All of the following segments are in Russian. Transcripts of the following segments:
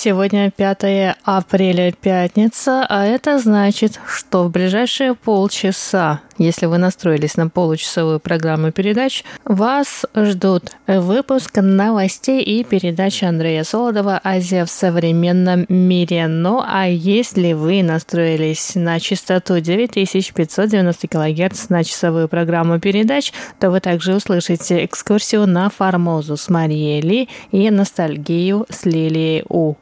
Сегодня 5 апреля, пятница, а это значит, что в ближайшие полчаса, если вы настроились на получасовую программу передач, вас ждут выпуск новостей и передача Андрея Солодова «Азия в современном мире». Ну а если вы настроились на частоту 9590 кГц на часовую программу передач, то вы также услышите экскурсию на Формозу с Марией Ли и ностальгию с Лилией У.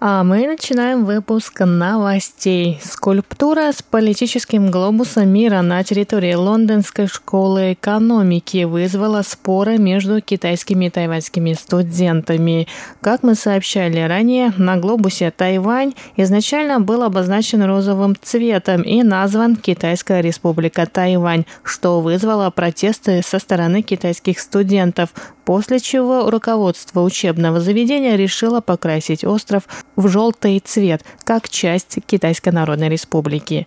А мы начинаем выпуск новостей. Скульптура с политическим глобусом мира на территории Лондонской школы экономики вызвала споры между китайскими и тайваньскими студентами. Как мы сообщали ранее, на глобусе Тайвань изначально был обозначен розовым цветом и назван Китайская республика Тайвань, что вызвало протесты со стороны китайских студентов, после чего руководство учебного заведения решило покрасить остров в желтый цвет, как часть Китайской Народной Республики.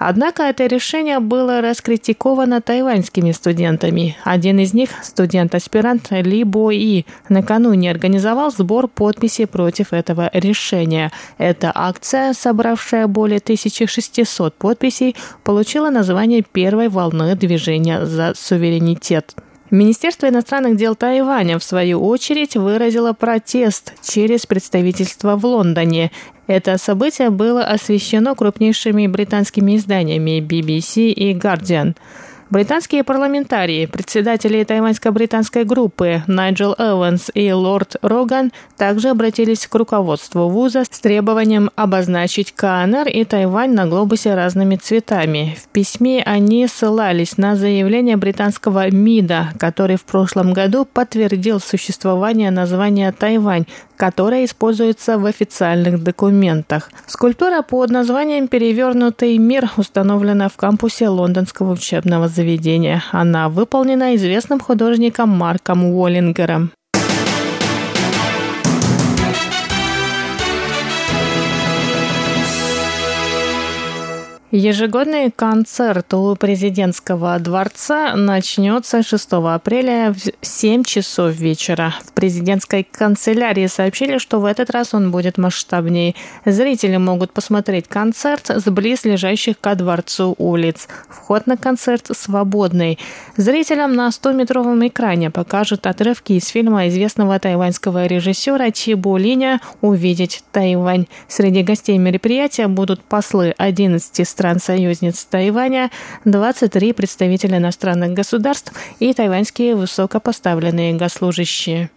Однако это решение было раскритиковано тайваньскими студентами. Один из них, студент-аспирант Ли Бо И, накануне организовал сбор подписей против этого решения. Эта акция, собравшая более 1600 подписей, получила название первой волны движения за суверенитет. Министерство иностранных дел Тайваня, в свою очередь, выразило протест через представительство в Лондоне. Это событие было освещено крупнейшими британскими изданиями BBC и Guardian. Британские парламентарии, председатели тайваньско-британской группы Найджел Эванс и Лорд Роган также обратились к руководству вуза с требованием обозначить КНР и Тайвань на глобусе разными цветами. В письме они ссылались на заявление британского МИДа, который в прошлом году подтвердил существование названия Тайвань которая используется в официальных документах. Скульптура под названием «Перевернутый мир» установлена в кампусе лондонского учебного заведения. Она выполнена известным художником Марком Уоллингером. Ежегодный концерт у президентского дворца начнется 6 апреля в 7 часов вечера. В президентской канцелярии сообщили, что в этот раз он будет масштабнее. Зрители могут посмотреть концерт с близлежащих ко дворцу улиц. Вход на концерт свободный. Зрителям на 100-метровом экране покажут отрывки из фильма известного тайваньского режиссера Чибу Линя «Увидеть Тайвань». Среди гостей мероприятия будут послы 11 стран стран-союзниц Тайваня, 23 представителя иностранных государств и тайваньские высокопоставленные госслужащие.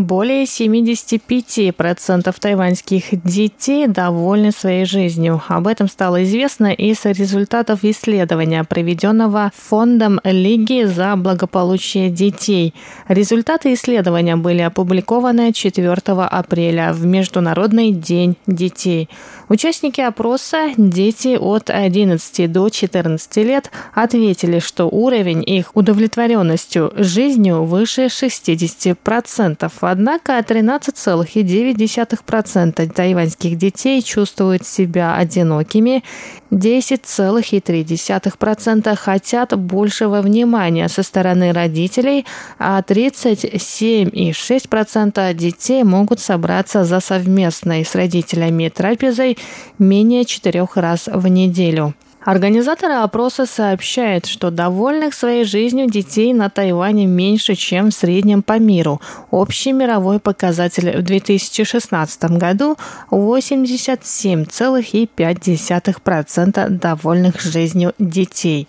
Более 75% тайваньских детей довольны своей жизнью. Об этом стало известно из результатов исследования, проведенного Фондом Лиги за благополучие детей. Результаты исследования были опубликованы 4 апреля в Международный день детей. Участники опроса, дети от 11 до 14 лет, ответили, что уровень их удовлетворенностью жизнью выше 60%. Однако 13,9% тайваньских детей чувствуют себя одинокими, 10,3% хотят большего внимания со стороны родителей, а 37,6% детей могут собраться за совместной с родителями трапезой менее четырех раз в неделю. Организаторы опроса сообщают, что довольных своей жизнью детей на Тайване меньше, чем в среднем по миру. Общий мировой показатель в 2016 году 87,5% довольных жизнью детей.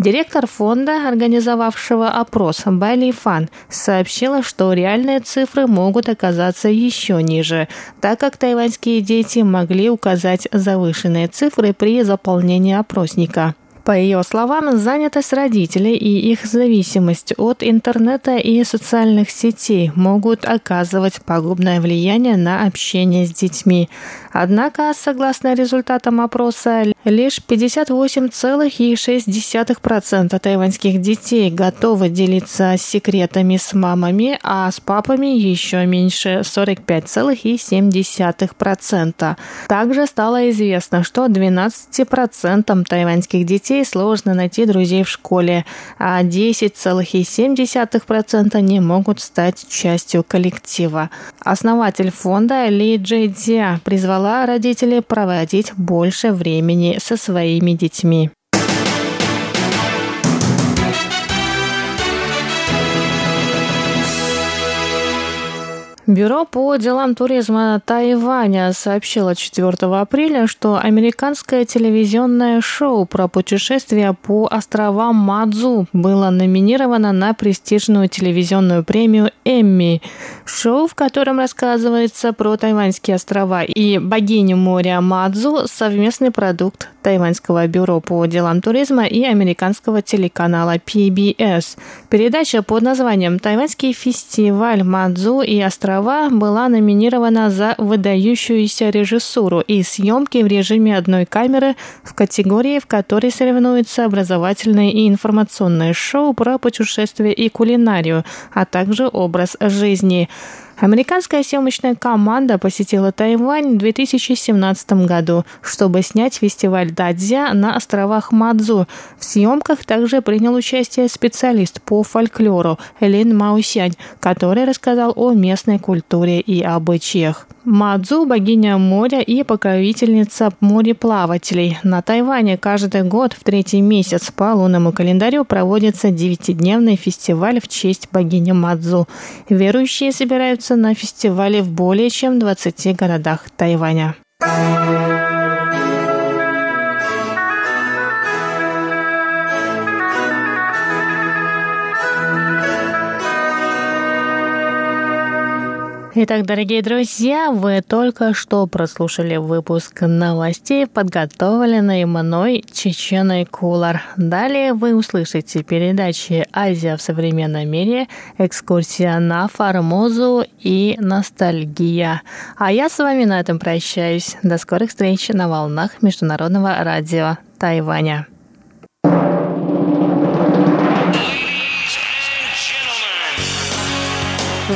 Директор фонда, организовавшего опрос Байли Фан, сообщила, что реальные цифры могут оказаться еще ниже, так как тайваньские дети могли указать завышенные цифры при заполнении опросника. По ее словам, занятость родителей и их зависимость от интернета и социальных сетей могут оказывать пагубное влияние на общение с детьми. Однако, согласно результатам опроса, лишь 58,6% тайваньских детей готовы делиться секретами с мамами, а с папами еще меньше 45,7%. Также стало известно, что 12% тайваньских детей детей сложно найти друзей в школе, а 10,7% не могут стать частью коллектива. Основатель фонда Ли Джей призвала родителей проводить больше времени со своими детьми. Бюро по делам туризма Тайваня сообщило 4 апреля, что американское телевизионное шоу про путешествия по островам Мадзу было номинировано на престижную телевизионную премию Эмми. Шоу, в котором рассказывается про тайваньские острова и богиню моря Мадзу, совместный продукт Тайваньского бюро по делам туризма и американского телеканала PBS. Передача под названием «Тайваньский фестиваль Мадзу и острова» была номинирована за выдающуюся режиссуру и съемки в режиме одной камеры в категории, в которой соревнуются образовательное и информационное шоу про путешествия и кулинарию, а также образ жизни. Американская съемочная команда посетила Тайвань в 2017 году, чтобы снять фестиваль Дадзя на островах Мадзу. В съемках также принял участие специалист по фольклору Элин Маусянь, который рассказал о местной культуре и обычаях. Мадзу – богиня моря и покровительница мореплавателей. На Тайване каждый год в третий месяц по лунному календарю проводится девятидневный фестиваль в честь богини Мадзу. Верующие собираются на фестивале в более чем 20 городах Тайваня. Итак, дорогие друзья, вы только что прослушали выпуск новостей, подготовленный мной Чеченой Кулар. Далее вы услышите передачи «Азия в современном мире», «Экскурсия на Формозу» и «Ностальгия». А я с вами на этом прощаюсь. До скорых встреч на волнах Международного радио Тайваня.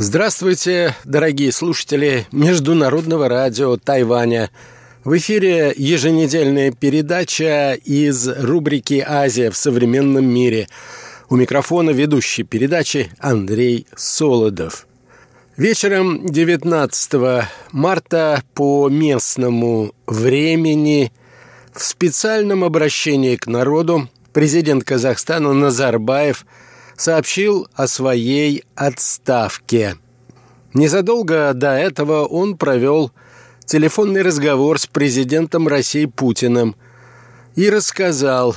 Здравствуйте, дорогие слушатели Международного радио Тайваня. В эфире еженедельная передача из рубрики «Азия в современном мире». У микрофона ведущий передачи Андрей Солодов. Вечером 19 марта по местному времени в специальном обращении к народу президент Казахстана Назарбаев – сообщил о своей отставке. Незадолго до этого он провел телефонный разговор с президентом России Путиным и рассказал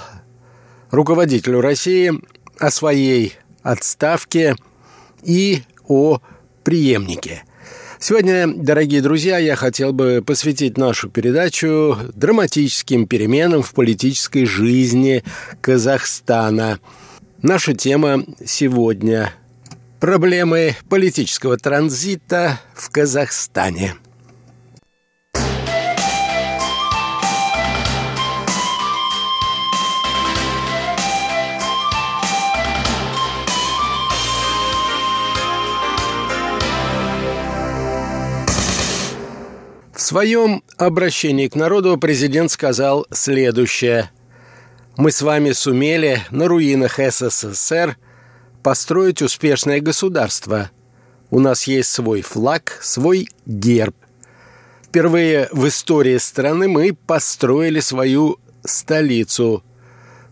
руководителю России о своей отставке и о преемнике. Сегодня, дорогие друзья, я хотел бы посвятить нашу передачу драматическим переменам в политической жизни Казахстана – Наша тема сегодня – проблемы политического транзита в Казахстане. В своем обращении к народу президент сказал следующее – мы с вами сумели на руинах СССР построить успешное государство. У нас есть свой флаг, свой герб. Впервые в истории страны мы построили свою столицу.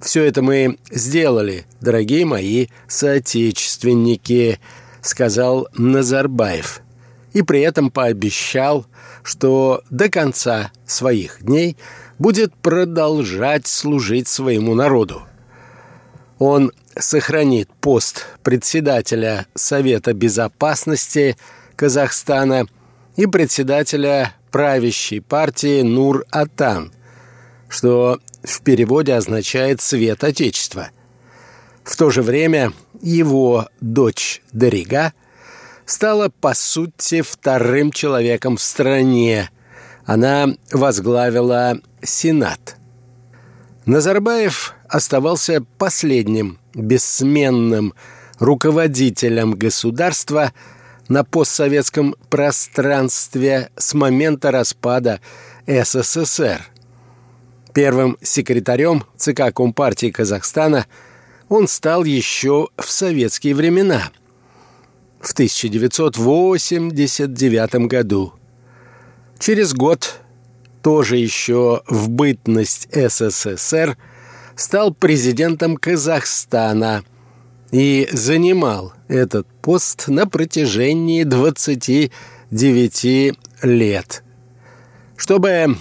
Все это мы сделали дорогие мои соотечественники», — сказал Назарбаев. И при этом пообещал, что до конца своих дней будет продолжать служить своему народу. Он сохранит пост председателя Совета Безопасности Казахстана и председателя правящей партии Нур-Атан, что в переводе означает «свет Отечества». В то же время его дочь Дарига стала, по сути, вторым человеком в стране. Она возглавила Сенат. Назарбаев оставался последним бессменным руководителем государства на постсоветском пространстве с момента распада СССР. Первым секретарем ЦК Компартии Казахстана он стал еще в советские времена, в 1989 году. Через год, тоже еще в бытность СССР, стал президентом Казахстана и занимал этот пост на протяжении 29 лет. Чтобы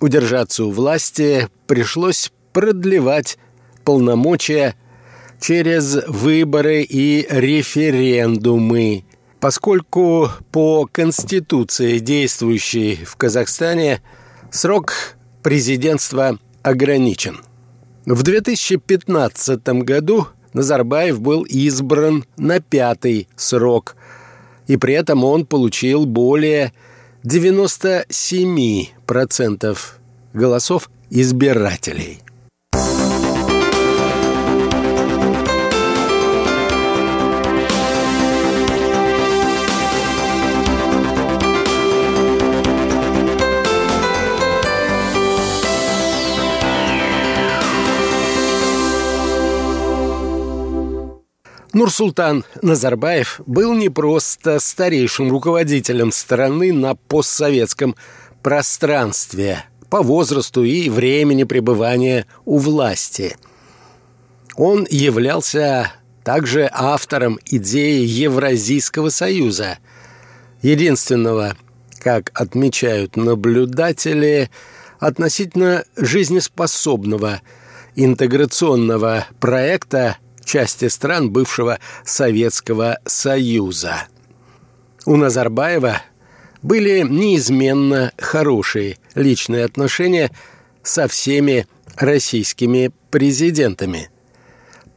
удержаться у власти, пришлось продлевать полномочия через выборы и референдумы, поскольку по Конституции, действующей в Казахстане, срок президентства ограничен – в 2015 году Назарбаев был избран на пятый срок, и при этом он получил более 97% голосов избирателей. Нурсултан Назарбаев был не просто старейшим руководителем страны на постсоветском пространстве по возрасту и времени пребывания у власти. Он являлся также автором идеи Евразийского союза, единственного, как отмечают наблюдатели, относительно жизнеспособного интеграционного проекта части стран бывшего Советского Союза. У Назарбаева были неизменно хорошие личные отношения со всеми российскими президентами.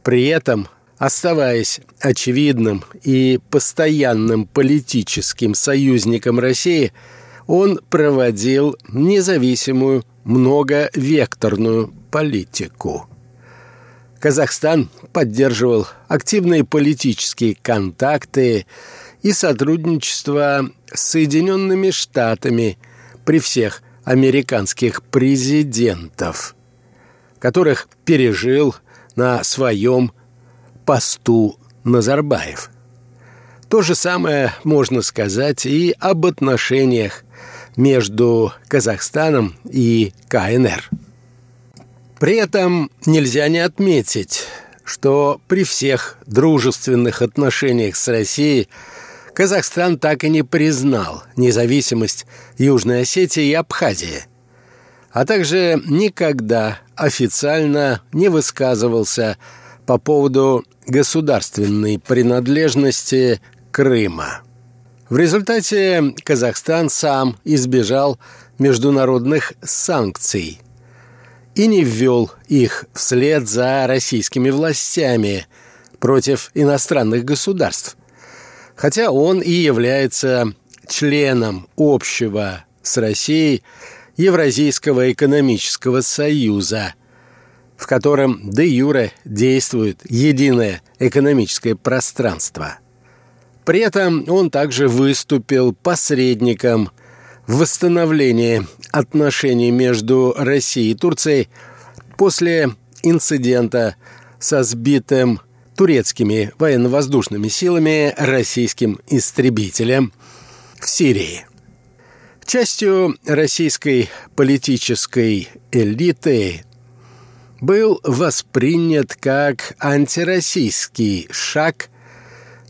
При этом, оставаясь очевидным и постоянным политическим союзником России, он проводил независимую многовекторную политику. Казахстан поддерживал активные политические контакты и сотрудничество с Соединенными Штатами при всех американских президентов, которых пережил на своем посту Назарбаев. То же самое можно сказать и об отношениях между Казахстаном и КНР. При этом нельзя не отметить, что при всех дружественных отношениях с Россией Казахстан так и не признал независимость Южной Осетии и Абхазии, а также никогда официально не высказывался по поводу государственной принадлежности Крыма. В результате Казахстан сам избежал международных санкций – и не ввел их вслед за российскими властями против иностранных государств. Хотя он и является членом общего с Россией Евразийского экономического союза, в котором де юре действует единое экономическое пространство. При этом он также выступил посредником в восстановлении отношений между Россией и Турцией после инцидента со сбитым турецкими военно-воздушными силами российским истребителем в Сирии. Частью российской политической элиты был воспринят как антироссийский шаг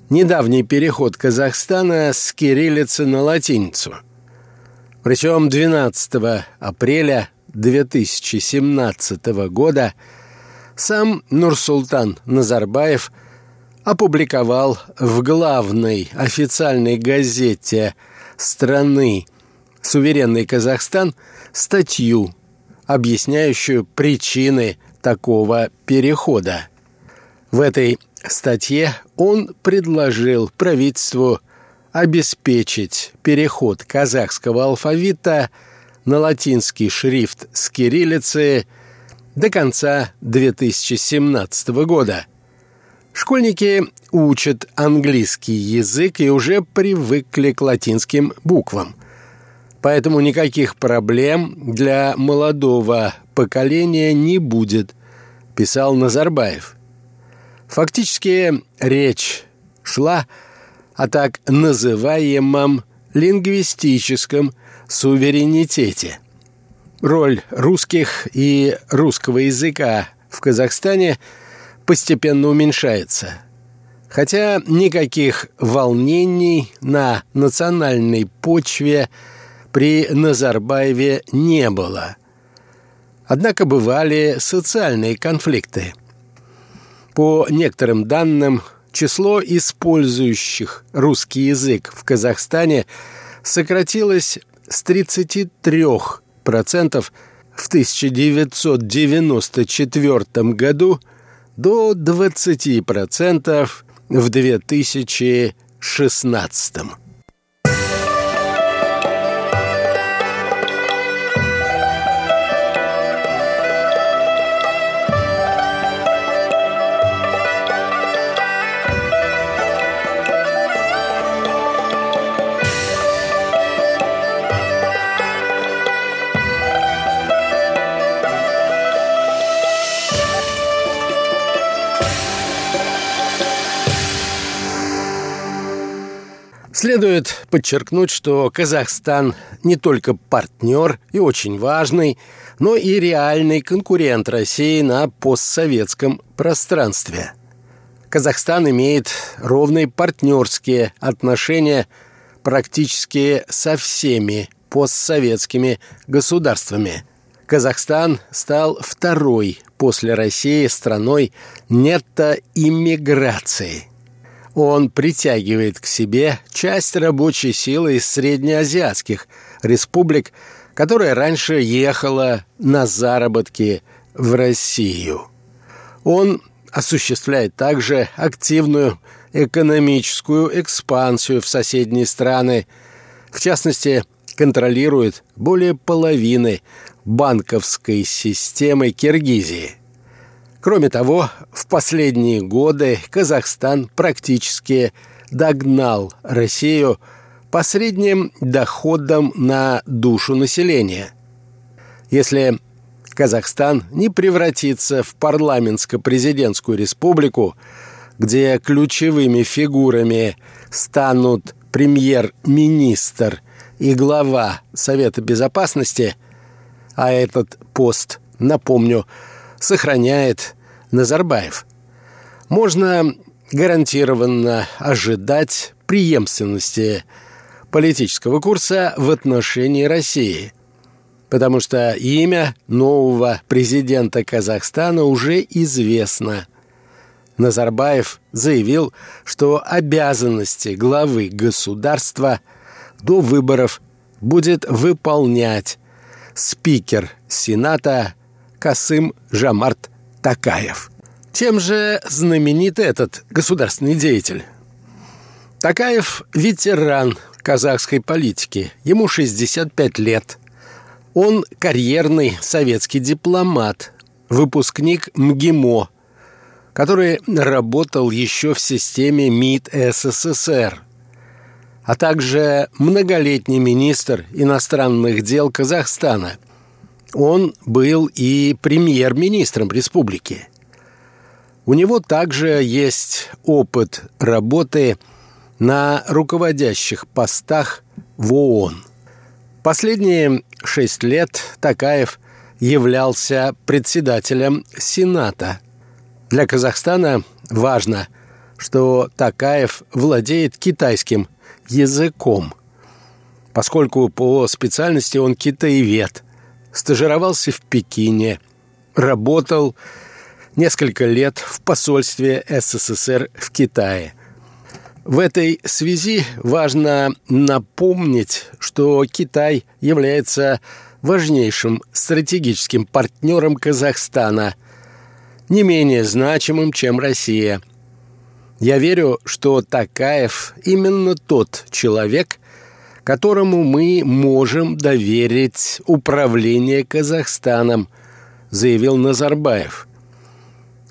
недавний переход Казахстана с кириллицы на латиницу. Причем 12 апреля 2017 года сам Нурсултан Назарбаев опубликовал в главной официальной газете страны «Суверенный Казахстан» статью, объясняющую причины такого перехода. В этой статье он предложил правительству обеспечить переход казахского алфавита на латинский шрифт с кириллицы до конца 2017 года. Школьники учат английский язык и уже привыкли к латинским буквам. Поэтому никаких проблем для молодого поколения не будет, писал Назарбаев. Фактически речь шла о так называемом лингвистическом суверенитете. Роль русских и русского языка в Казахстане постепенно уменьшается. Хотя никаких волнений на национальной почве при Назарбаеве не было. Однако бывали социальные конфликты. По некоторым данным, число использующих русский язык в Казахстане сократилось с 33% в 1994 году до 20% в 2016. Следует подчеркнуть, что Казахстан не только партнер и очень важный, но и реальный конкурент России на постсоветском пространстве. Казахстан имеет ровные партнерские отношения практически со всеми постсоветскими государствами. Казахстан стал второй после России страной нетто-иммиграции – он притягивает к себе часть рабочей силы из среднеазиатских республик, которая раньше ехала на заработки в Россию. Он осуществляет также активную экономическую экспансию в соседние страны, в частности, контролирует более половины банковской системы Киргизии – Кроме того, в последние годы Казахстан практически догнал Россию по средним доходам на душу населения. Если Казахстан не превратится в парламентско-президентскую республику, где ключевыми фигурами станут премьер-министр и глава Совета Безопасности, а этот пост, напомню, сохраняет Назарбаев. Можно гарантированно ожидать преемственности политического курса в отношении России, потому что имя нового президента Казахстана уже известно. Назарбаев заявил, что обязанности главы государства до выборов будет выполнять спикер Сената Касым Жамарт Такаев. Чем же знаменит этот государственный деятель? Такаев – ветеран казахской политики. Ему 65 лет. Он карьерный советский дипломат, выпускник МГИМО, который работал еще в системе МИД СССР, а также многолетний министр иностранных дел Казахстана – он был и премьер-министром республики. У него также есть опыт работы на руководящих постах в ООН. Последние шесть лет Такаев являлся председателем Сената. Для Казахстана важно, что Такаев владеет китайским языком, поскольку по специальности он китаевед, стажировался в Пекине, работал несколько лет в посольстве СССР в Китае. В этой связи важно напомнить, что Китай является важнейшим стратегическим партнером Казахстана, не менее значимым, чем Россия. Я верю, что Такаев именно тот человек, которому мы можем доверить управление Казахстаном, заявил Назарбаев –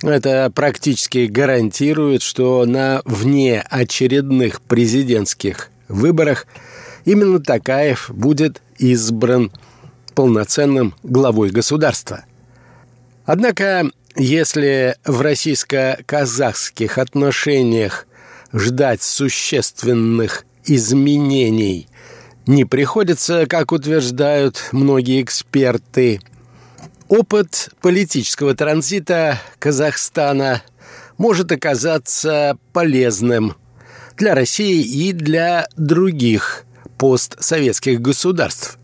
это практически гарантирует, что на внеочередных президентских выборах именно Такаев будет избран полноценным главой государства. Однако, если в российско-казахских отношениях ждать существенных изменений не приходится, как утверждают многие эксперты – Опыт политического транзита Казахстана может оказаться полезным для России и для других постсоветских государств.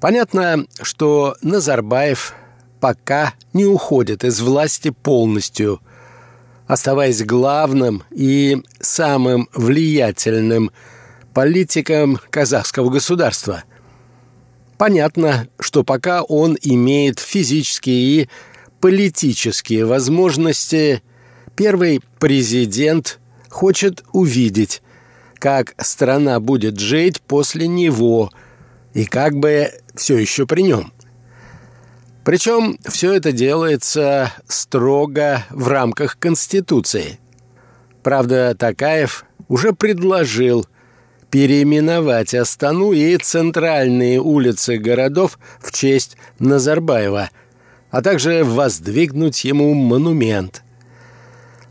Понятно, что Назарбаев пока не уходит из власти полностью, оставаясь главным и самым влиятельным политиком казахского государства – Понятно, что пока он имеет физические и политические возможности, первый президент хочет увидеть, как страна будет жить после него и как бы все еще при нем. Причем все это делается строго в рамках Конституции. Правда, Такаев уже предложил переименовать Астану и центральные улицы городов в честь Назарбаева, а также воздвигнуть ему монумент.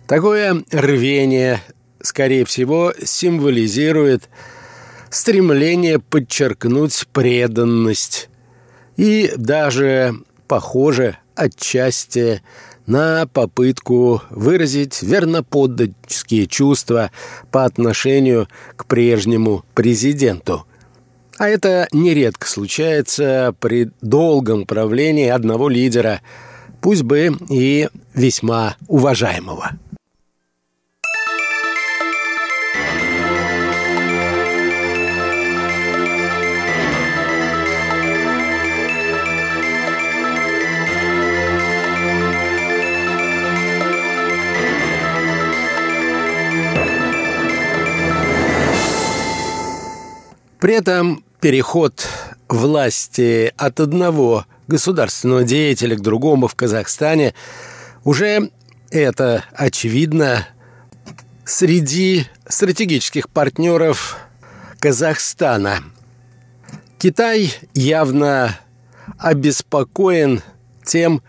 Такое рвение, скорее всего, символизирует стремление подчеркнуть преданность и даже, похоже, отчасти на попытку выразить верноподданческие чувства по отношению к прежнему президенту. А это нередко случается при долгом правлении одного лидера, пусть бы и весьма уважаемого. При этом переход власти от одного государственного деятеля к другому в Казахстане уже это очевидно среди стратегических партнеров Казахстана. Китай явно обеспокоен тем,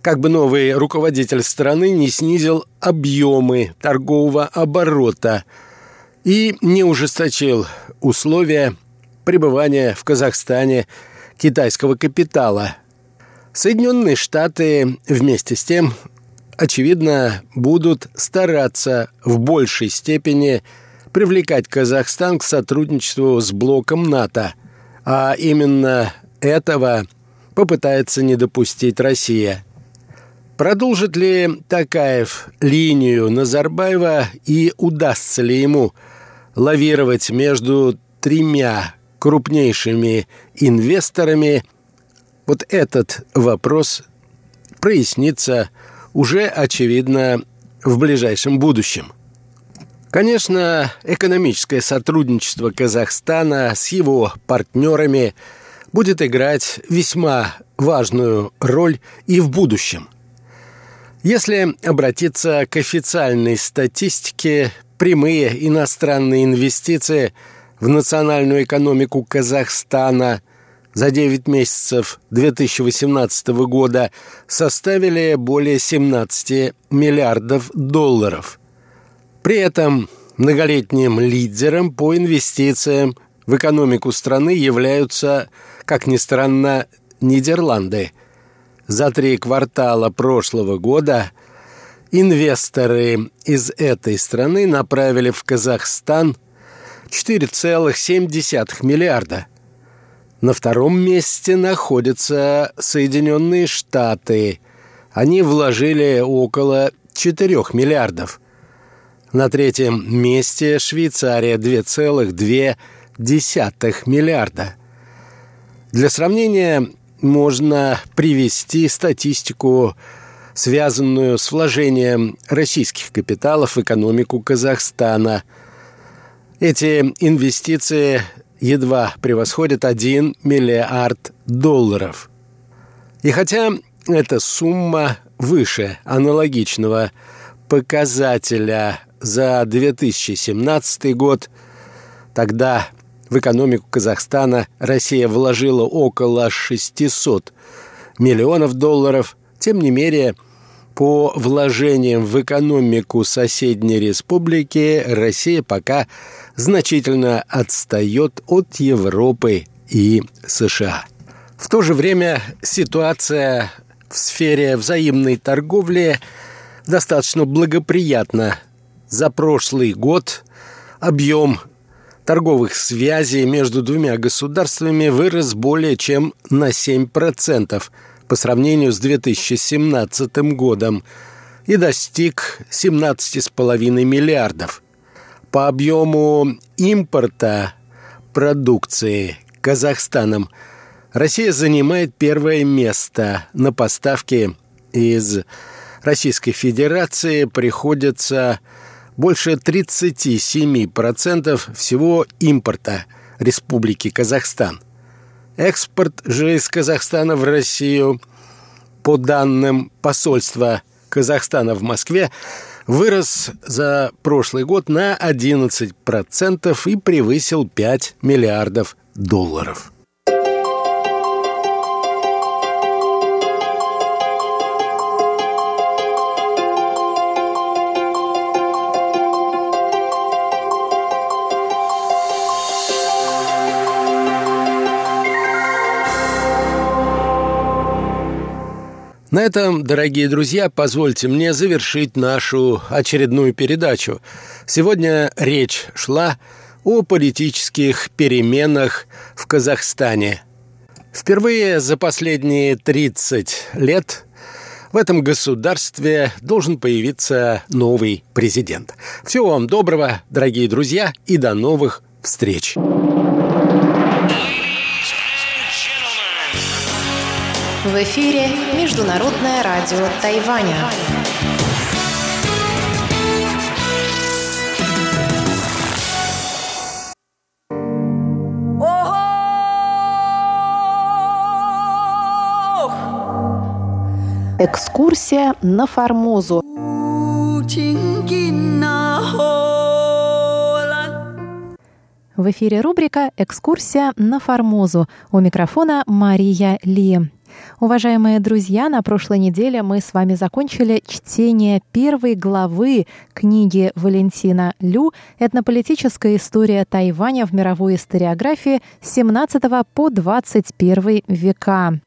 как бы новый руководитель страны не снизил объемы торгового оборота – и не ужесточил условия пребывания в Казахстане китайского капитала. Соединенные Штаты вместе с тем, очевидно, будут стараться в большей степени привлекать Казахстан к сотрудничеству с блоком НАТО, а именно этого попытается не допустить Россия. Продолжит ли Такаев линию Назарбаева и удастся ли ему – лавировать между тремя крупнейшими инвесторами, вот этот вопрос прояснится уже, очевидно, в ближайшем будущем. Конечно, экономическое сотрудничество Казахстана с его партнерами будет играть весьма важную роль и в будущем. Если обратиться к официальной статистике прямые иностранные инвестиции в национальную экономику Казахстана за 9 месяцев 2018 года составили более 17 миллиардов долларов. При этом многолетним лидером по инвестициям в экономику страны являются, как ни странно, Нидерланды за три квартала прошлого года инвесторы из этой страны направили в Казахстан 4,7 миллиарда. На втором месте находятся Соединенные Штаты. Они вложили около 4 миллиардов. На третьем месте Швейцария 2,2 миллиарда. Для сравнения можно привести статистику, связанную с вложением российских капиталов в экономику Казахстана. Эти инвестиции едва превосходят 1 миллиард долларов. И хотя эта сумма выше аналогичного показателя за 2017 год, тогда в экономику Казахстана Россия вложила около 600 миллионов долларов. Тем не менее, по вложениям в экономику соседней республики Россия пока значительно отстает от Европы и США. В то же время ситуация в сфере взаимной торговли достаточно благоприятна. За прошлый год объем торговых связей между двумя государствами вырос более чем на 7% по сравнению с 2017 годом и достиг 17,5 миллиардов. По объему импорта продукции Казахстаном Россия занимает первое место на поставки из Российской Федерации приходится больше 37% всего импорта Республики Казахстан. Экспорт же из Казахстана в Россию, по данным посольства Казахстана в Москве, вырос за прошлый год на 11% и превысил 5 миллиардов долларов. На этом, дорогие друзья, позвольте мне завершить нашу очередную передачу. Сегодня речь шла о политических переменах в Казахстане. Впервые за последние 30 лет в этом государстве должен появиться новый президент. Всего вам доброго, дорогие друзья, и до новых встреч! В эфире Международное радио Тайваня. Экскурсия на Формозу. В эфире рубрика «Экскурсия на Формозу». У микрофона Мария Ли. Уважаемые друзья, на прошлой неделе мы с вами закончили чтение первой главы книги Валентина Лю «Этнополитическая история Тайваня в мировой историографии с 17 по 21 века».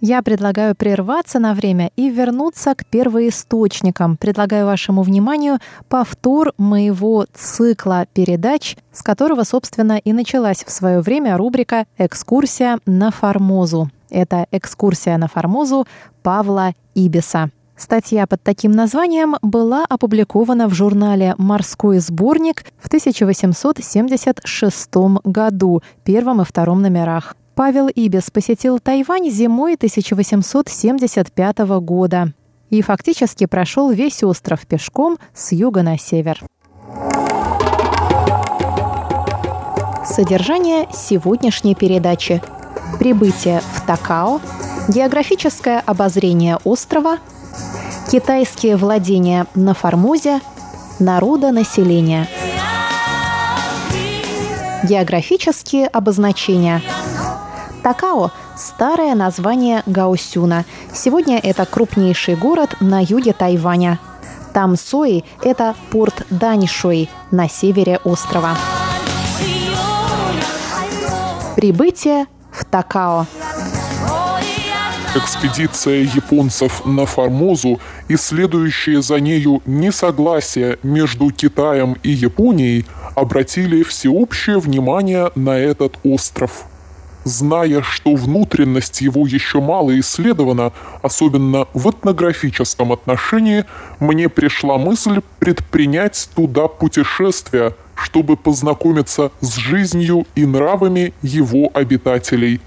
Я предлагаю прерваться на время и вернуться к первоисточникам. Предлагаю вашему вниманию повтор моего цикла передач, с которого, собственно, и началась в свое время рубрика «Экскурсия на Формозу». Это экскурсия на Формозу Павла Ибиса. Статья под таким названием была опубликована в журнале «Морской сборник» в 1876 году, первом и втором номерах. Павел Ибис посетил Тайвань зимой 1875 года и фактически прошел весь остров пешком с юга на север. Содержание сегодняшней передачи – прибытие в Такао, географическое обозрение острова, китайские владения на Формозе, народонаселение. Географические обозначения. Такао – старое название Гаосюна. Сегодня это крупнейший город на юге Тайваня. Тамсои – это порт Даньшуй на севере острова. Прибытие в Такао. Экспедиция японцев на Формозу и следующее за нею несогласие между Китаем и Японией обратили всеобщее внимание на этот остров. Зная, что внутренность его еще мало исследована, особенно в этнографическом отношении, мне пришла мысль предпринять туда путешествие, чтобы познакомиться с жизнью и нравами его обитателей.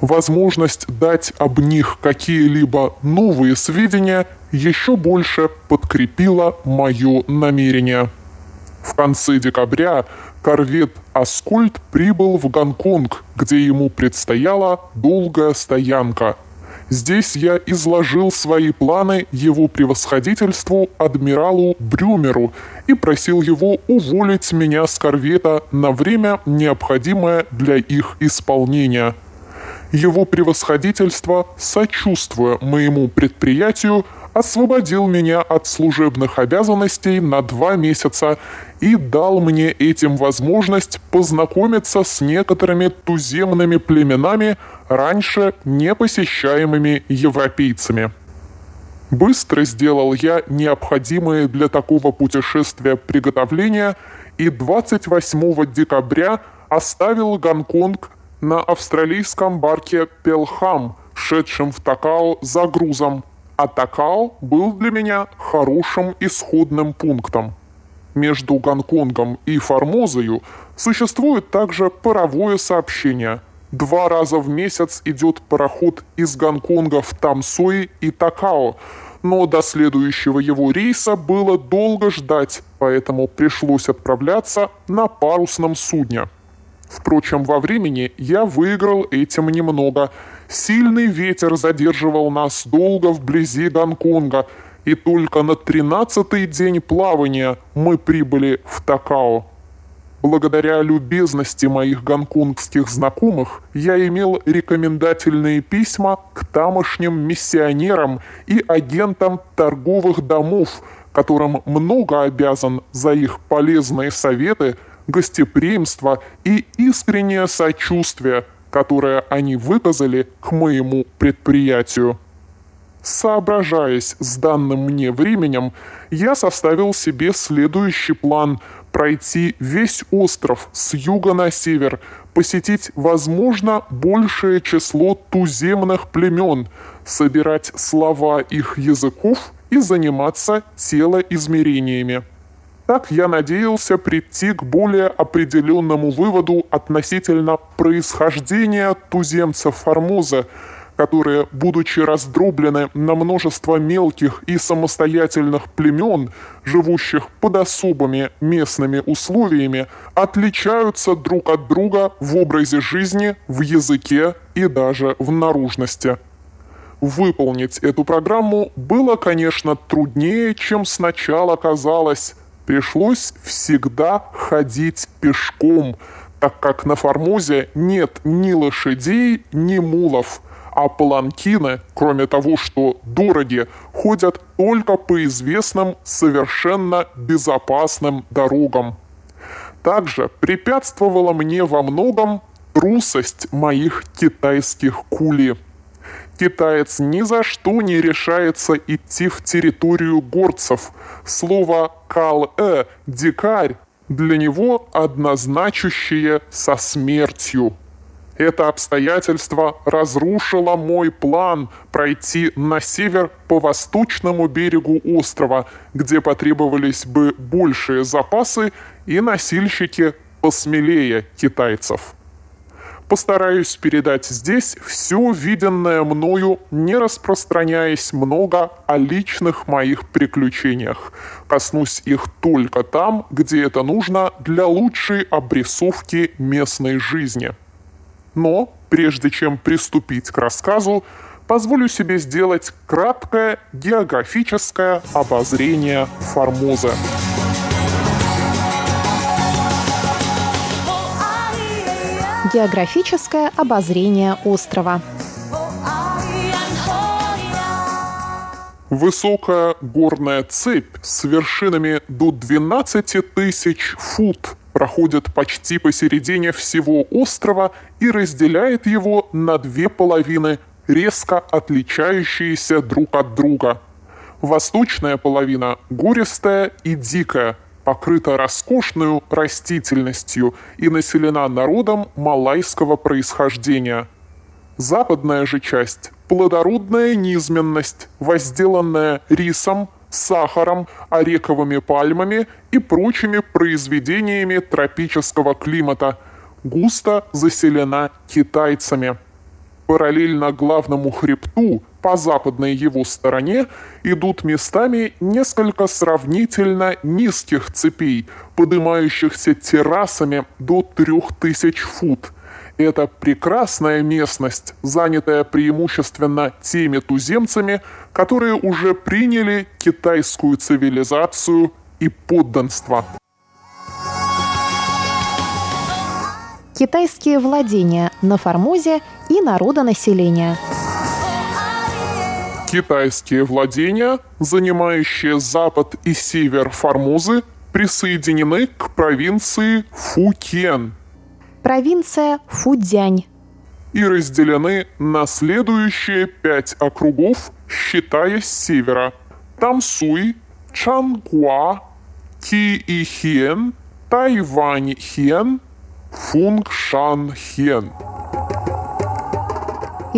Возможность дать об них какие-либо новые сведения еще больше подкрепила мое намерение. В конце декабря корвет «Аскольд» прибыл в Гонконг, где ему предстояла долгая стоянка. Здесь я изложил свои планы его превосходительству адмиралу Брюмеру и просил его уволить меня с корвета на время, необходимое для их исполнения. Его превосходительство, сочувствуя моему предприятию, освободил меня от служебных обязанностей на два месяца и дал мне этим возможность познакомиться с некоторыми туземными племенами, раньше не посещаемыми европейцами. Быстро сделал я необходимые для такого путешествия приготовления и 28 декабря оставил Гонконг на австралийском барке «Пелхам», шедшем в Такао за грузом, а Такао был для меня хорошим исходным пунктом. Между Гонконгом и Формозою существует также паровое сообщение. Два раза в месяц идет пароход из Гонконга в Тамсуи и Такао, но до следующего его рейса было долго ждать, поэтому пришлось отправляться на парусном судне. Впрочем, во времени я выиграл этим немного – Сильный ветер задерживал нас долго вблизи Гонконга, и только на тринадцатый день плавания мы прибыли в Такао. Благодаря любезности моих гонконгских знакомых я имел рекомендательные письма к тамошним миссионерам и агентам торговых домов, которым много обязан за их полезные советы, гостеприимство и искреннее сочувствие – которое они выказали к моему предприятию. Соображаясь с данным мне временем, я составил себе следующий план – пройти весь остров с юга на север, посетить, возможно, большее число туземных племен, собирать слова их языков и заниматься телоизмерениями. Так я надеялся прийти к более определенному выводу относительно происхождения туземцев Формоза, которые, будучи раздроблены на множество мелких и самостоятельных племен, живущих под особыми местными условиями, отличаются друг от друга в образе жизни, в языке и даже в наружности. Выполнить эту программу было, конечно, труднее, чем сначала казалось – пришлось всегда ходить пешком, так как на Формозе нет ни лошадей, ни мулов, а паланкины, кроме того, что дороги, ходят только по известным совершенно безопасным дорогам. Также препятствовала мне во многом трусость моих китайских кули – Китаец ни за что не решается идти в территорию горцев. Слово «кал-э» – «дикарь» для него однозначащее со смертью. Это обстоятельство разрушило мой план пройти на север по восточному берегу острова, где потребовались бы большие запасы и носильщики посмелее китайцев. Постараюсь передать здесь все виденное мною, не распространяясь много о личных моих приключениях. Коснусь их только там, где это нужно для лучшей обрисовки местной жизни. Но, прежде чем приступить к рассказу, позволю себе сделать краткое географическое обозрение Формоза. Географическое обозрение острова. Высокая горная цепь с вершинами до 12 тысяч фут проходит почти посередине всего острова и разделяет его на две половины резко отличающиеся друг от друга. Восточная половина гористая и дикая, покрыта роскошной растительностью и населена народом малайского происхождения. Западная же часть – плодородная низменность, возделанная рисом, сахаром, орековыми пальмами и прочими произведениями тропического климата, густо заселена китайцами. Параллельно главному хребту по западной его стороне идут местами несколько сравнительно низких цепей, поднимающихся террасами до 3000 фут – это прекрасная местность, занятая преимущественно теми туземцами, которые уже приняли китайскую цивилизацию и подданство. Китайские владения на Формозе и народонаселение. Китайские владения, занимающие запад и север Формозы, присоединены к провинции Фукен – провинция Фудзянь. И разделены на следующие пять округов, считая с севера. Тамсуй, Чангуа, Ки-И-Хен, Тайвань-Хен, Фунгшан-Хен.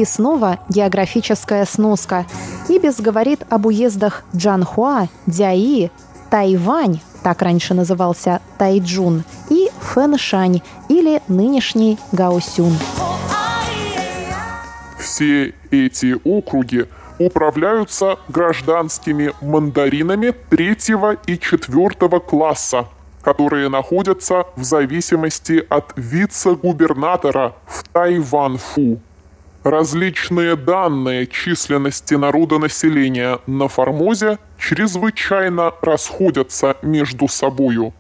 И снова географическая сноска. Ибис говорит об уездах Джанхуа, Дяи, Тайвань, так раньше назывался Тайджун, и Фэншань или нынешний Гаосюн. Все эти округи управляются гражданскими мандаринами третьего и четвертого класса, которые находятся в зависимости от вице-губернатора в Тайванфу. Различные данные численности народонаселения на Формозе чрезвычайно расходятся между собою.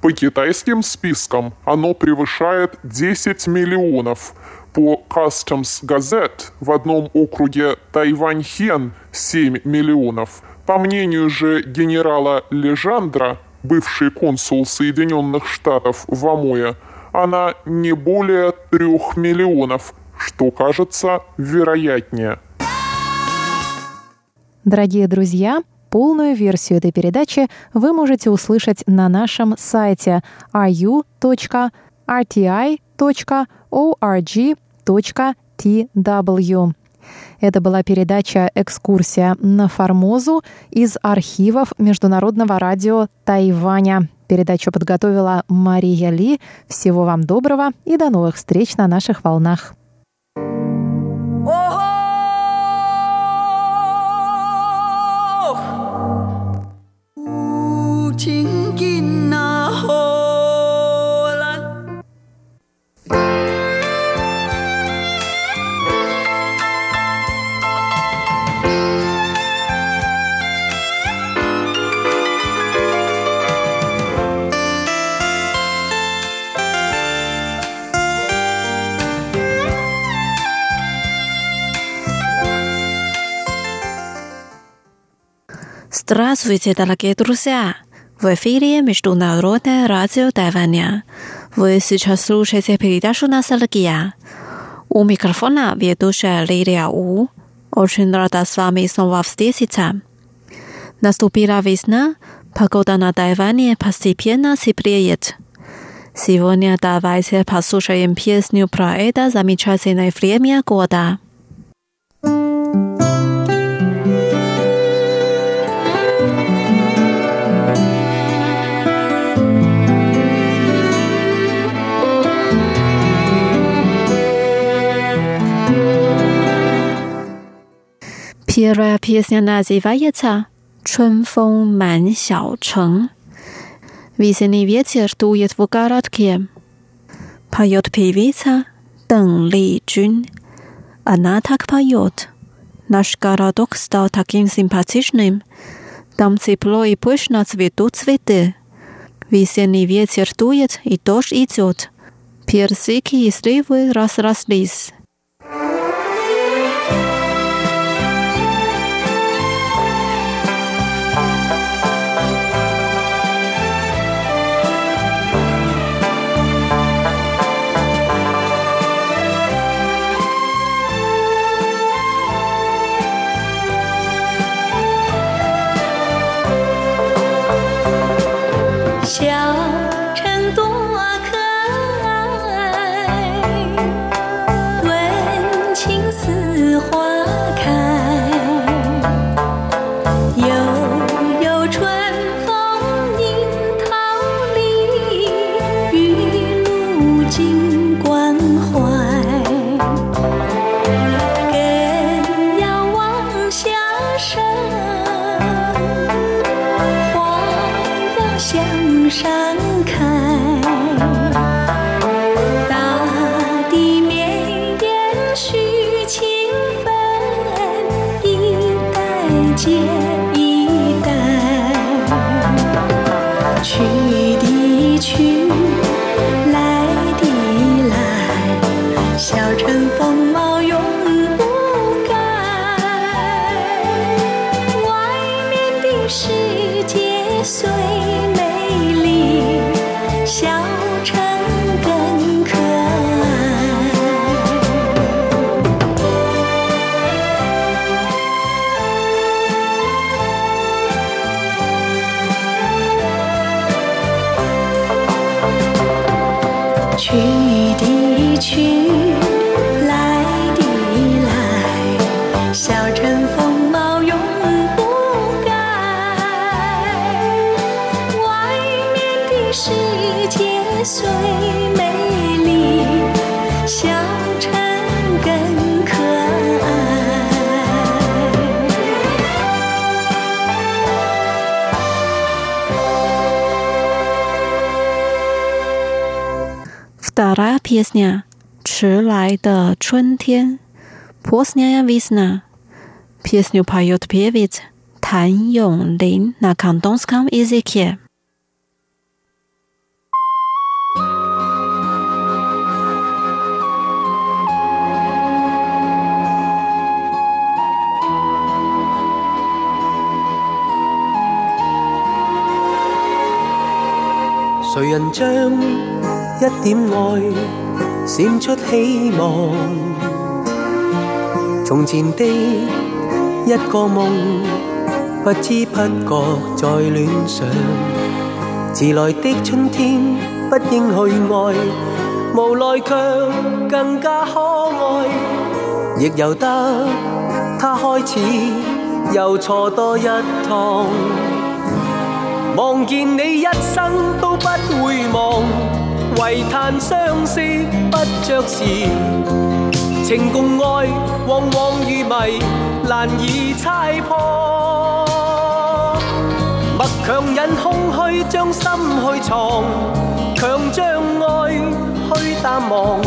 По китайским спискам оно превышает 10 миллионов. По Customs Gazette в одном округе Тайваньхен 7 миллионов. По мнению же генерала Лежандра, бывший консул Соединенных Штатов в Амое, она не более трех миллионов, что кажется вероятнее. Дорогие друзья, полную версию этой передачи вы можете услышать на нашем сайте ru.rti.org.tw. Это была передача «Экскурсия на Формозу» из архивов Международного радио Тайваня. Передачу подготовила Мария Ли. Всего вам доброго и до новых встреч на наших волнах. Oh. oh. Здравствуйте, дорогие друзья! В эфире Международное радио Тайваня. Вы сейчас слушаете передачу «Ностальгия». У микрофона ведущая Лилия У. Очень рада с вами снова встретиться. Наступила весна, погода на Тайване постепенно теплеет. Сегодня давайте послушаем песню про это замечательное время года. Первая песня называется «Чун фон ман сяо чэн». Весенний ветер дует в городке. Поет певица Дэн Ли Джун. Она так поет. Наш городок стал таким симпатичным. Там тепло и пышно цветут цветы. Весенний ветер дует и дождь идет. Персики и сливы разрослись. 去一定。迟来的春天 Posnaya vista ps new pile to pivot 谭咏麟那 come don't 谁人将一点爱闪出希望？从前的一个梦，不知不觉在恋上。迟来的春天，不应去爱，无奈却更加可爱。亦由得他开始，又错多一趟。望见你一生都不会忘，唯叹相思不着时。情共爱往往如迷，难以猜破。默强忍空虚将心去藏，强将爱去淡忘。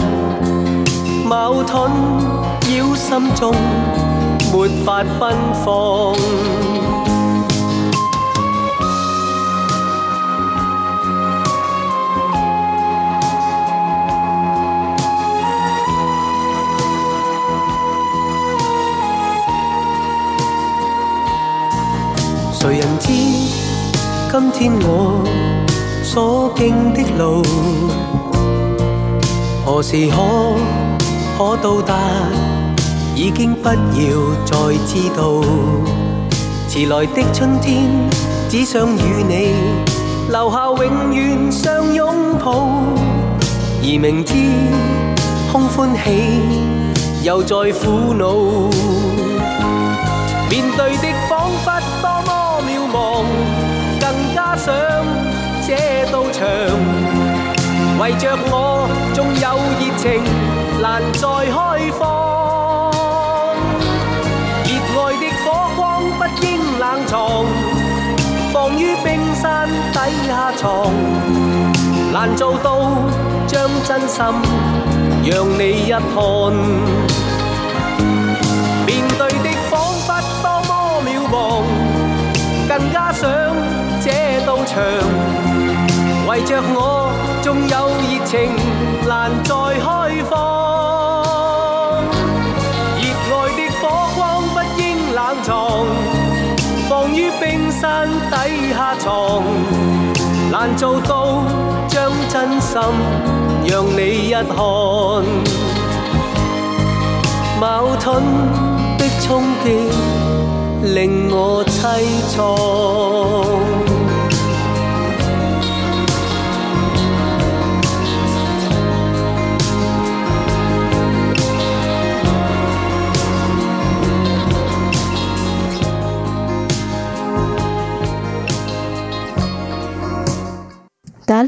矛盾扰心中，没法奔放。谁人知今天我所经的路，何时可可到达？已经不要再知道。迟来的春天，只想与你留下永远相拥抱。而明知空欢喜，又在苦恼。面对的仿佛。想这道墙，围着我仲有热情，难再开放。热爱的火光不应冷藏，放于冰山底下藏。难做到将真心让你一看。面对的仿佛多么渺茫，更加想。这道墙，为着我仲有热情，难再开放。热爱的火光不应冷藏，放于冰山底下藏。难做到将真心让你一看。矛盾的冲击令我凄怆。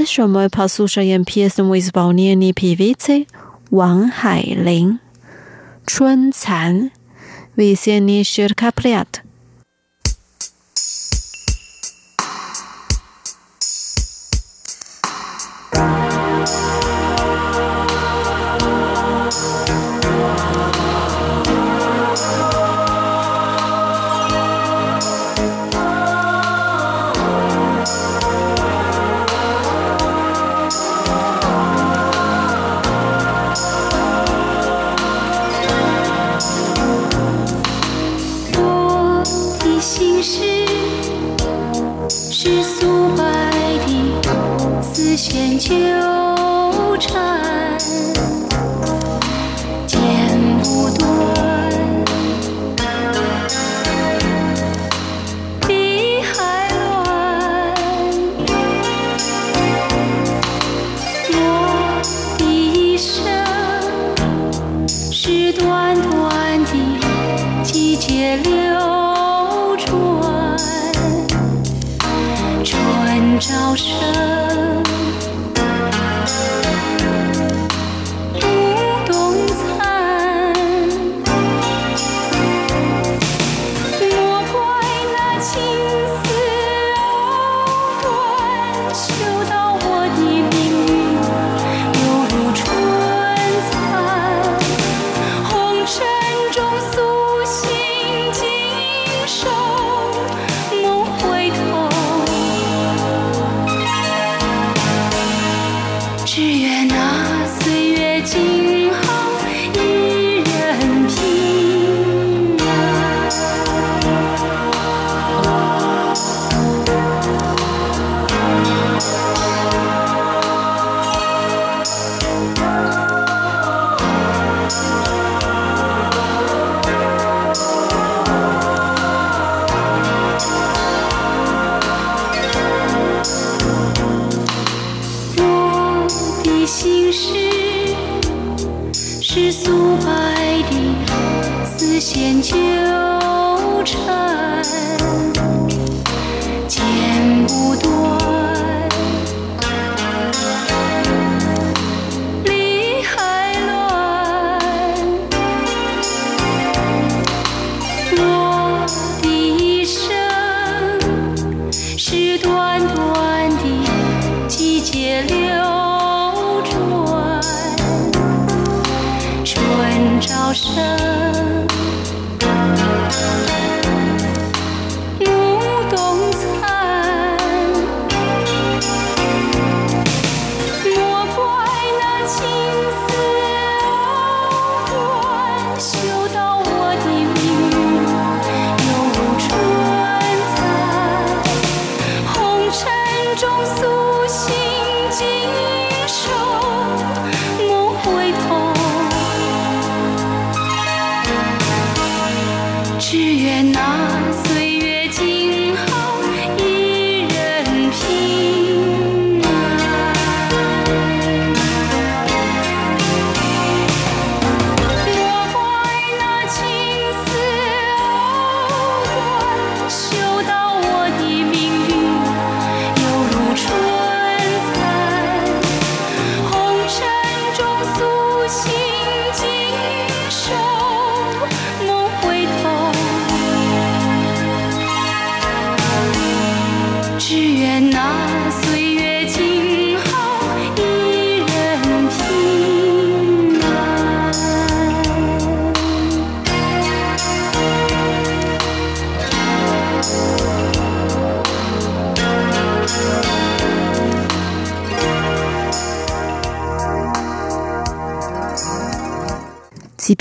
Дальше мы послушаем песню в исполнении певицы Ван Хайлин «Чун Цан» «Весенний ширкоплет».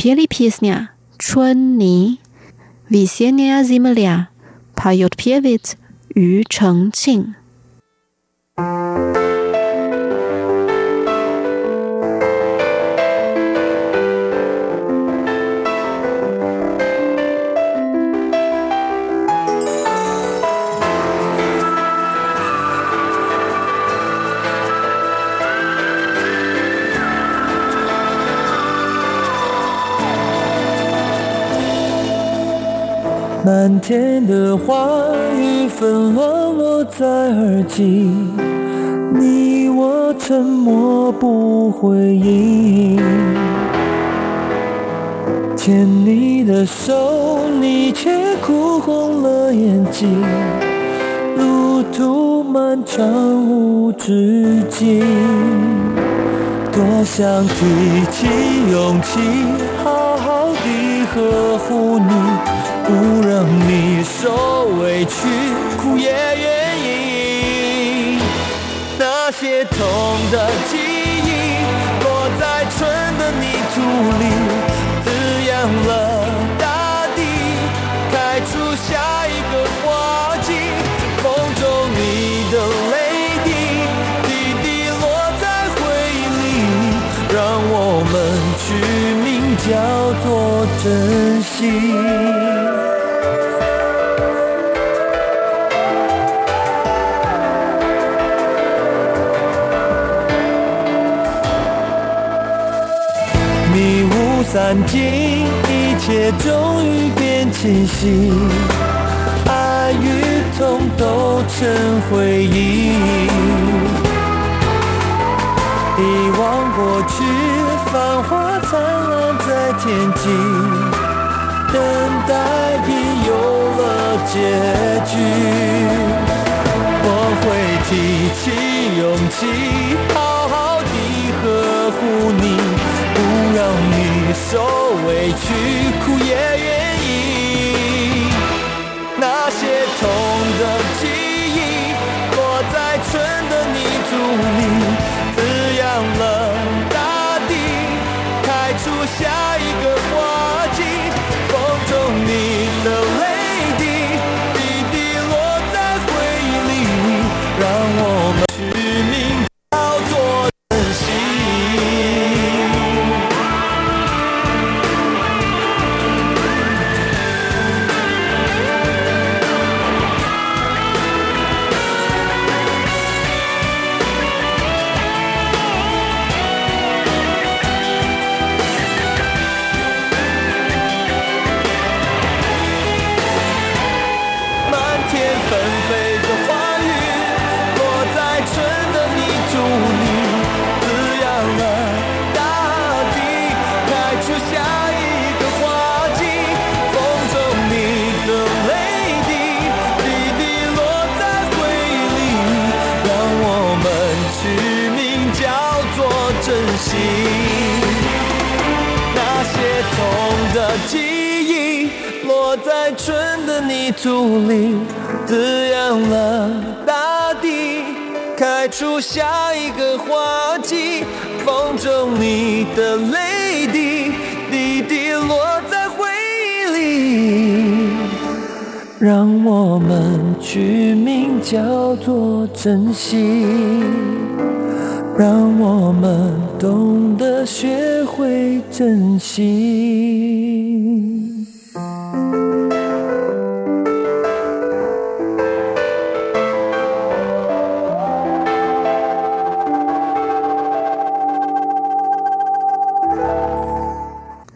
杰里皮斯尼亚，春妮，维谢尼亚兹梅利亚，帕尤特皮耶维茨，于成庆。漫天的花雨纷乱落在耳际，你我沉默不回应。牵你的手，你却哭红了眼睛。路途漫长无止境，多想提起勇气，好呵护你。不让你受委屈，苦也愿意。那些痛的记忆，落在春的泥土里，滋养了迷雾散尽一切终于变清晰。爱与痛都成回忆。遗忘过去繁花灿烂在天际。待已有了结局。我会提起勇气好好地呵护你不让你受委屈苦也叫做珍惜，让我们懂得学会珍惜。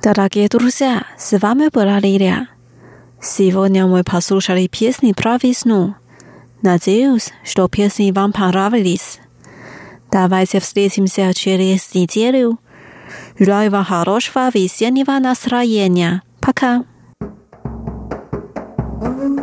大家给多少？是外面不拉里的？希望你们把手上的 PS 你 Pravisnu。Надеюсь, что песни вам понравились. Давайте встретимся через неделю. Желаю вам хорошего весеннего настроения. Пока. thank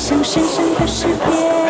像深深的识别。